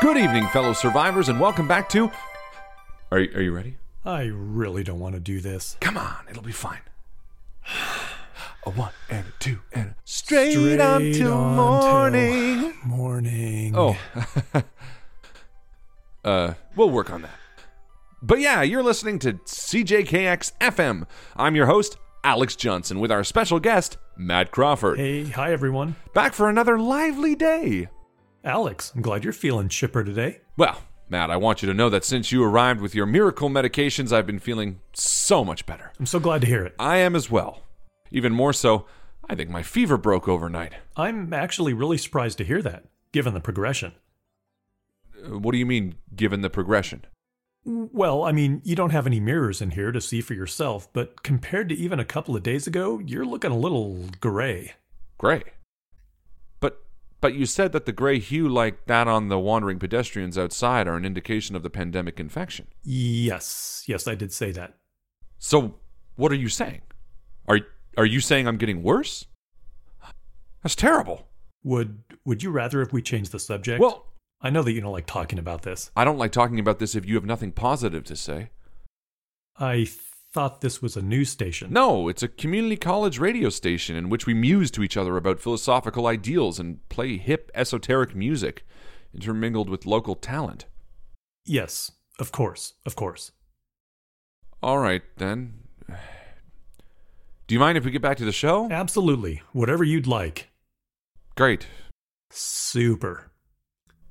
Good evening, fellow survivors, and welcome back to. Are you, are you ready? I really don't want to do this. Come on, it'll be fine. A one and a two and a straight, on till on morning. till Morning. Oh, uh, we'll work on that. But yeah, you're listening to CJKX FM. I'm your host, Alex Johnson, with our special guest, Matt Crawford. Hey, hi everyone. Back for another lively day. Alex, I'm glad you're feeling chipper today. Well, Matt, I want you to know that since you arrived with your miracle medications, I've been feeling so much better. I'm so glad to hear it. I am as well. Even more so, I think my fever broke overnight. I'm actually really surprised to hear that, given the progression. Uh, What do you mean, given the progression? Well, I mean, you don't have any mirrors in here to see for yourself, but compared to even a couple of days ago, you're looking a little gray. Gray. But you said that the gray hue like that on the wandering pedestrians outside are an indication of the pandemic infection. Yes, yes, I did say that. So what are you saying? Are are you saying I'm getting worse? That's terrible. Would would you rather if we change the subject? Well, I know that you don't like talking about this. I don't like talking about this if you have nothing positive to say. I thought this was a news station. No, it's a community college radio station in which we muse to each other about philosophical ideals and play hip, esoteric music, intermingled with local talent. Yes, of course, of course. All right, then. Do you mind if we get back to the show? Absolutely. Whatever you'd like. Great. Super.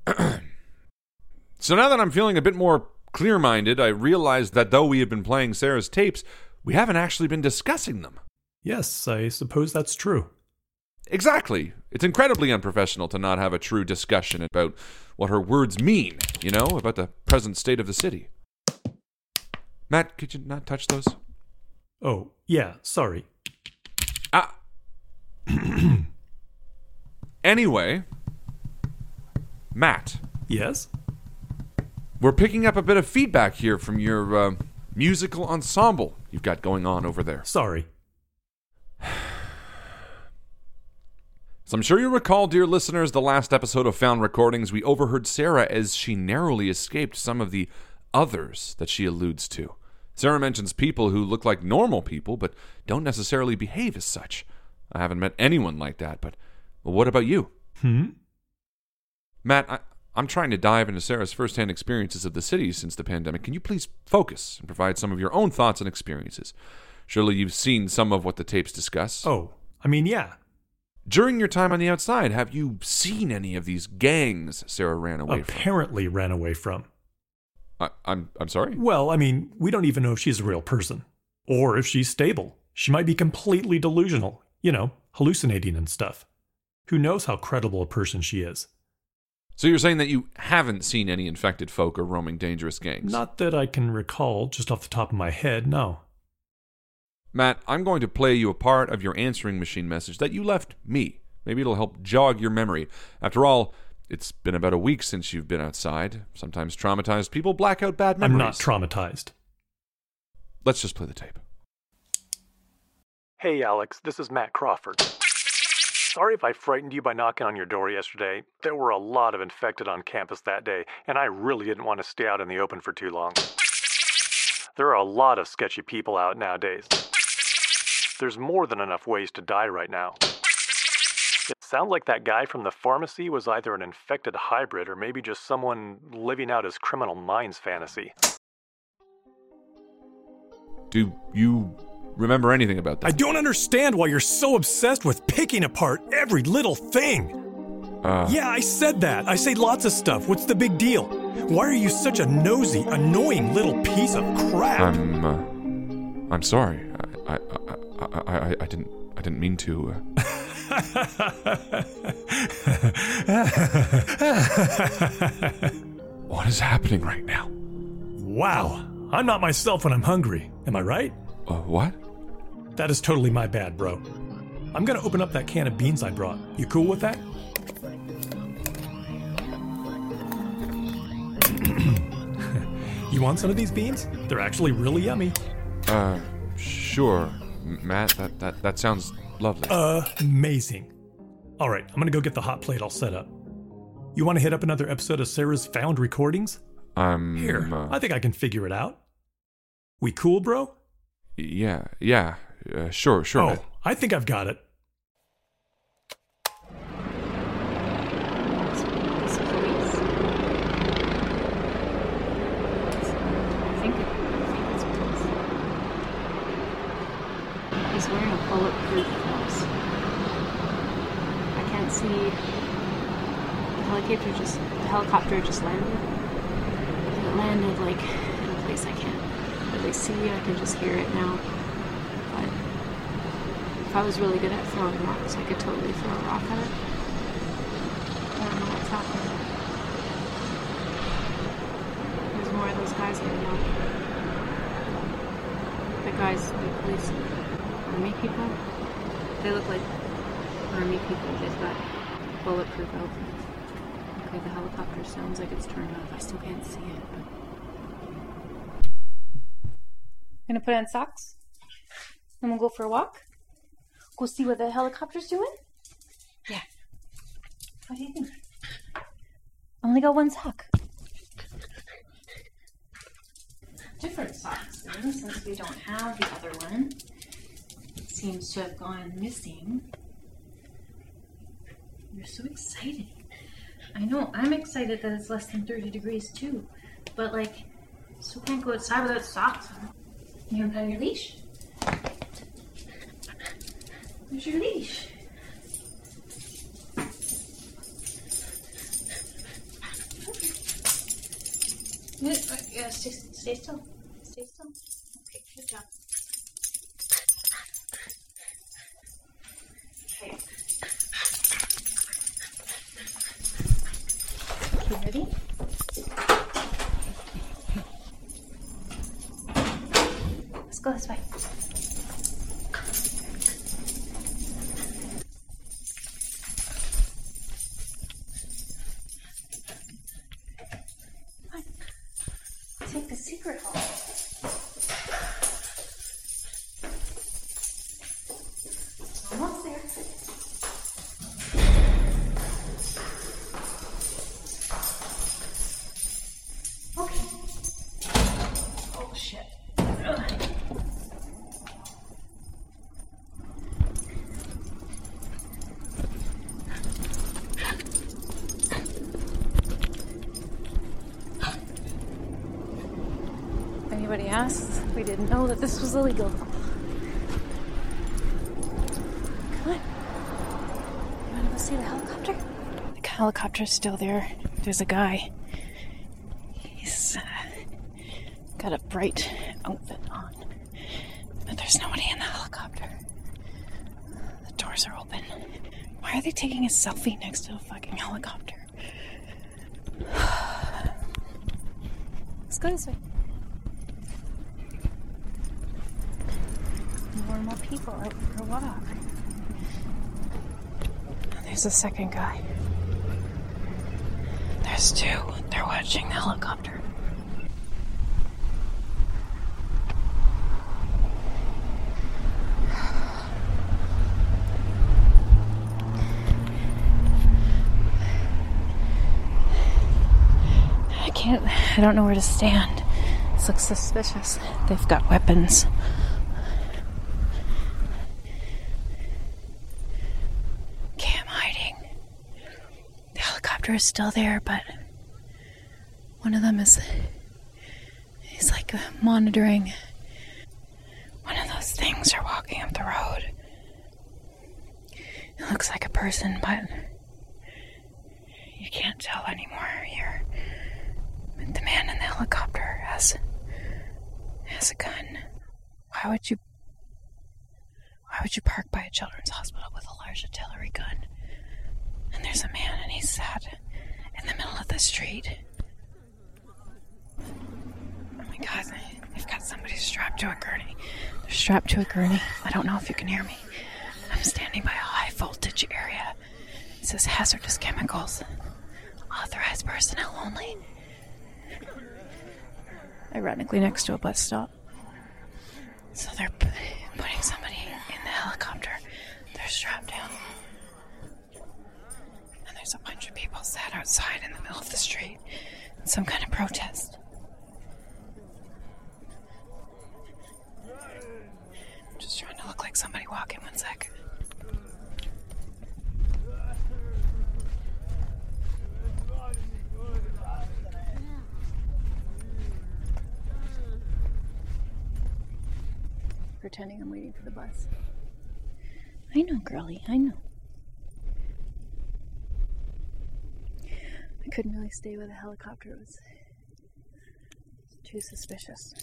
So now that I'm feeling a bit more clear minded, I realize that though we have been playing Sarah's tapes, we haven't actually been discussing them. Yes, I suppose that's true. Exactly. It's incredibly unprofessional to not have a true discussion about what her words mean, you know, about the present state of the city. Matt, could you not touch those? Oh, yeah, sorry. Ah. anyway, Matt, Yes? We're picking up a bit of feedback here from your uh, musical ensemble you've got going on over there. Sorry. So I'm sure you recall, dear listeners, the last episode of Found Recordings, we overheard Sarah as she narrowly escaped some of the others that she alludes to. Sarah mentions people who look like normal people but don't necessarily behave as such. I haven't met anyone like that, but what about you? Hmm? Matt, I, I'm trying to dive into Sarah's firsthand experiences of the city since the pandemic. Can you please focus and provide some of your own thoughts and experiences? Surely you've seen some of what the tapes discuss. Oh, I mean, yeah. During your time on the outside, have you seen any of these gangs Sarah ran away from? Apparently ran away from. I, I'm I'm sorry. Well, I mean, we don't even know if she's a real person. Or if she's stable. She might be completely delusional. You know, hallucinating and stuff. Who knows how credible a person she is? So you're saying that you haven't seen any infected folk or roaming dangerous gangs? Not that I can recall just off the top of my head, no. Matt, I'm going to play you a part of your answering machine message that you left me. Maybe it'll help jog your memory. After all, it's been about a week since you've been outside. Sometimes traumatized people black out bad memories. I'm not traumatized. Let's just play the tape. Hey, Alex, this is Matt Crawford. Sorry if I frightened you by knocking on your door yesterday. There were a lot of infected on campus that day, and I really didn't want to stay out in the open for too long. There are a lot of sketchy people out nowadays. There's more than enough ways to die right now. It sounds like that guy from the pharmacy was either an infected hybrid or maybe just someone living out his criminal minds fantasy. Do you remember anything about that? I don't understand why you're so obsessed with picking apart every little thing. Uh, Yeah, I said that. I say lots of stuff. What's the big deal? Why are you such a nosy, annoying little piece of crap? I'm. Uh, I'm sorry. I, I, I, I, I, didn't. I didn't mean to. Uh, what is happening right now? wow, I'm not myself when I'm hungry. Am I right? Uh, what? That is totally my bad, bro. I'm gonna open up that can of beans I brought. You cool with that? you want some of these beans? They're actually really yummy. Uh, sure, Matt. That that that sounds lovely. Amazing. All right, I'm gonna go get the hot plate all set up. You want to hit up another episode of Sarah's Found Recordings? I'm Here, uh, I think I can figure it out. We cool, bro? yeah, yeah, uh, sure, sure. Oh, I think I've got it. I think, it, I think it's police. He's wearing a bulletproof vest. I can't see. The helicopter just the helicopter just landed. It landed like in a place I can't really see. I can just hear it now. If I was really good at throwing rocks, I could totally throw a rock at it. I don't know what's happening. There's more of those guys I know. The guys, the police, army people. They look like army people. They've got bulletproof outfits. Okay, the helicopter sounds like it's turned off. I still can't see it. But... Gonna put on socks. Then we'll go for a walk. Go see what the helicopter's doing. Yeah. What do you think? I only got one sock. Different socks then, since we don't have the other one. It seems to have gone missing. You're so excited. I know, I'm excited that it's less than 30 degrees too. But like, still can't go outside without socks on. You haven't on your leash? Where's your leash? Yeah, uh, yeah, stay, stay still. Stay still. Okay, good job. Okay, ready? Let's go this way. Secret hole. If anybody asks, we didn't know that this was illegal. Come on. You wanna go see the helicopter? The helicopter's still there. There's a guy. He's uh, got a bright outfit on. But there's nobody in the helicopter. The doors are open. Why are they taking a selfie next to a fucking helicopter? Let's go this way. More and more people out for a walk. There's a second guy. There's two. They're watching the helicopter. I can't. I don't know where to stand. This looks suspicious. They've got weapons. Okay, I'm hiding. The is still there, but one of them is. He's like monitoring. One of those things are walking up the road. It looks like a person, but you can't tell anymore here. The man in the helicopter has has a gun. Why would you why would you park by a children's hospital with a large artillery gun? And there's a man and he's sat in the middle of the street. Oh my god, they've got somebody strapped to a gurney. They're strapped to a gurney. I don't know if you can hear me. I'm standing by a high voltage area. It says hazardous chemicals. Authorized personnel only. Ironically, next to a bus stop. So they're p- putting somebody in the helicopter. They're strapped down. And there's a bunch of people people sat outside in the middle of the street. Some kind of protest. Just trying to look like somebody walking one sec. Pretending I'm waiting for the bus. I know, girlie, I know. Couldn't really stay with a helicopter. It was too suspicious.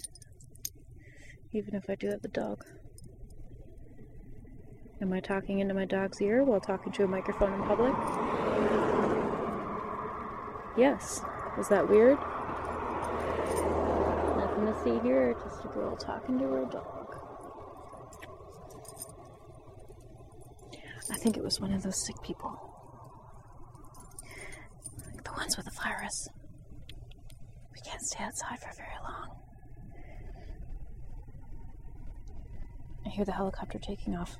Even if I do have the dog. Am I talking into my dog's ear while talking to a microphone in public? Yes. Is that weird? Nothing to see here, just a girl talking to her dog. I think it was one of those sick people. Like the virus. We can't stay outside for very long. I hear the helicopter taking off.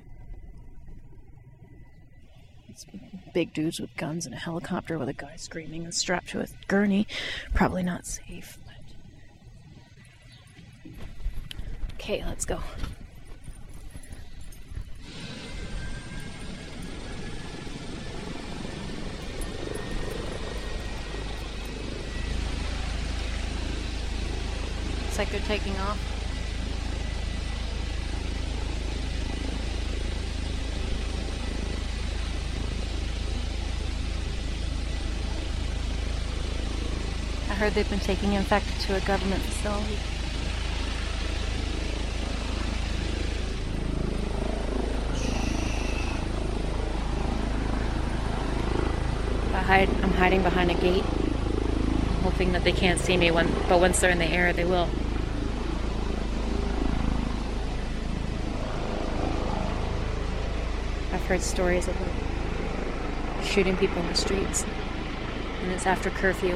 It's big dudes with guns and a helicopter with a guy screaming and strapped to a gurney. Probably not safe, but. Okay, let's go. Looks like they're taking off. I heard they've been taking infected to a government facility. Hide, I'm hiding behind a gate, hoping that they can't see me. When, but once they're in the air, they will. Heard stories of them shooting people in the streets, and it's after curfew.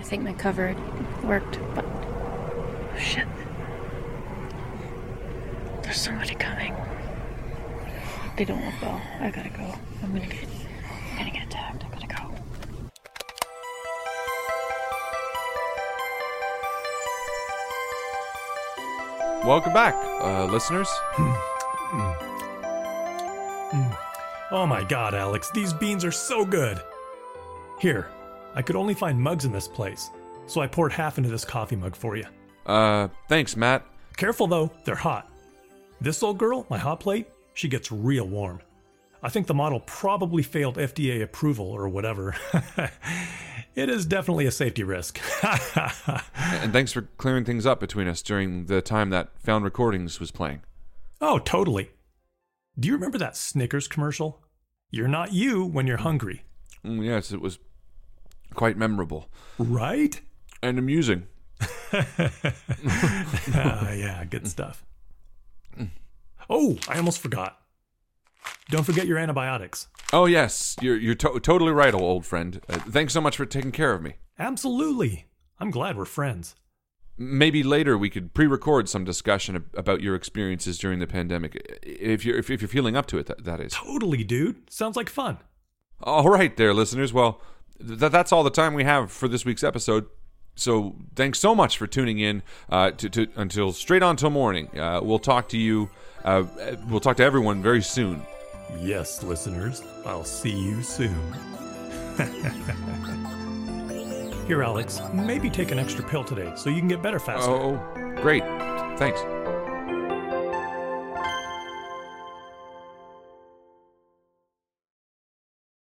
I think my cover worked, but oh shit. There's somebody coming. They don't look well. I gotta go. I'm gonna get I'm gonna get attacked. I gotta go. Welcome back, uh, listeners. Oh my god, Alex, these beans are so good. Here, I could only find mugs in this place, so I poured half into this coffee mug for you. Uh, thanks, Matt. Careful though, they're hot. This old girl, my hot plate, she gets real warm. I think the model probably failed FDA approval or whatever. it is definitely a safety risk. And thanks for clearing things up between us during the time that Found Recordings was playing. oh, totally. Do you remember that Snickers commercial? You're not you when you're hungry, Mm, yes, it was quite memorable right? and amusing. Ah, yeah, good stuff. Oh, I almost forgot. Don't forget your antibiotics. Oh yes, you're you're to- totally right, old friend. Uh, thanks so much for taking care of me. Absolutely. I'm glad we're friends. Maybe later we could pre-record some discussion ab- about your experiences during the pandemic, if you're if, if you're feeling up to it. That, that is. Totally, dude. Sounds like fun. All right, there, listeners. Well, th- that's all the time we have for this week's episode. So thanks so much for tuning in uh, to, to until straight on till morning. Uh, we'll talk to you. Uh, we'll talk to everyone very soon. Yes, listeners. I'll see you soon. Here, Alex, maybe take an extra pill today so you can get better faster. Oh, great. Thanks.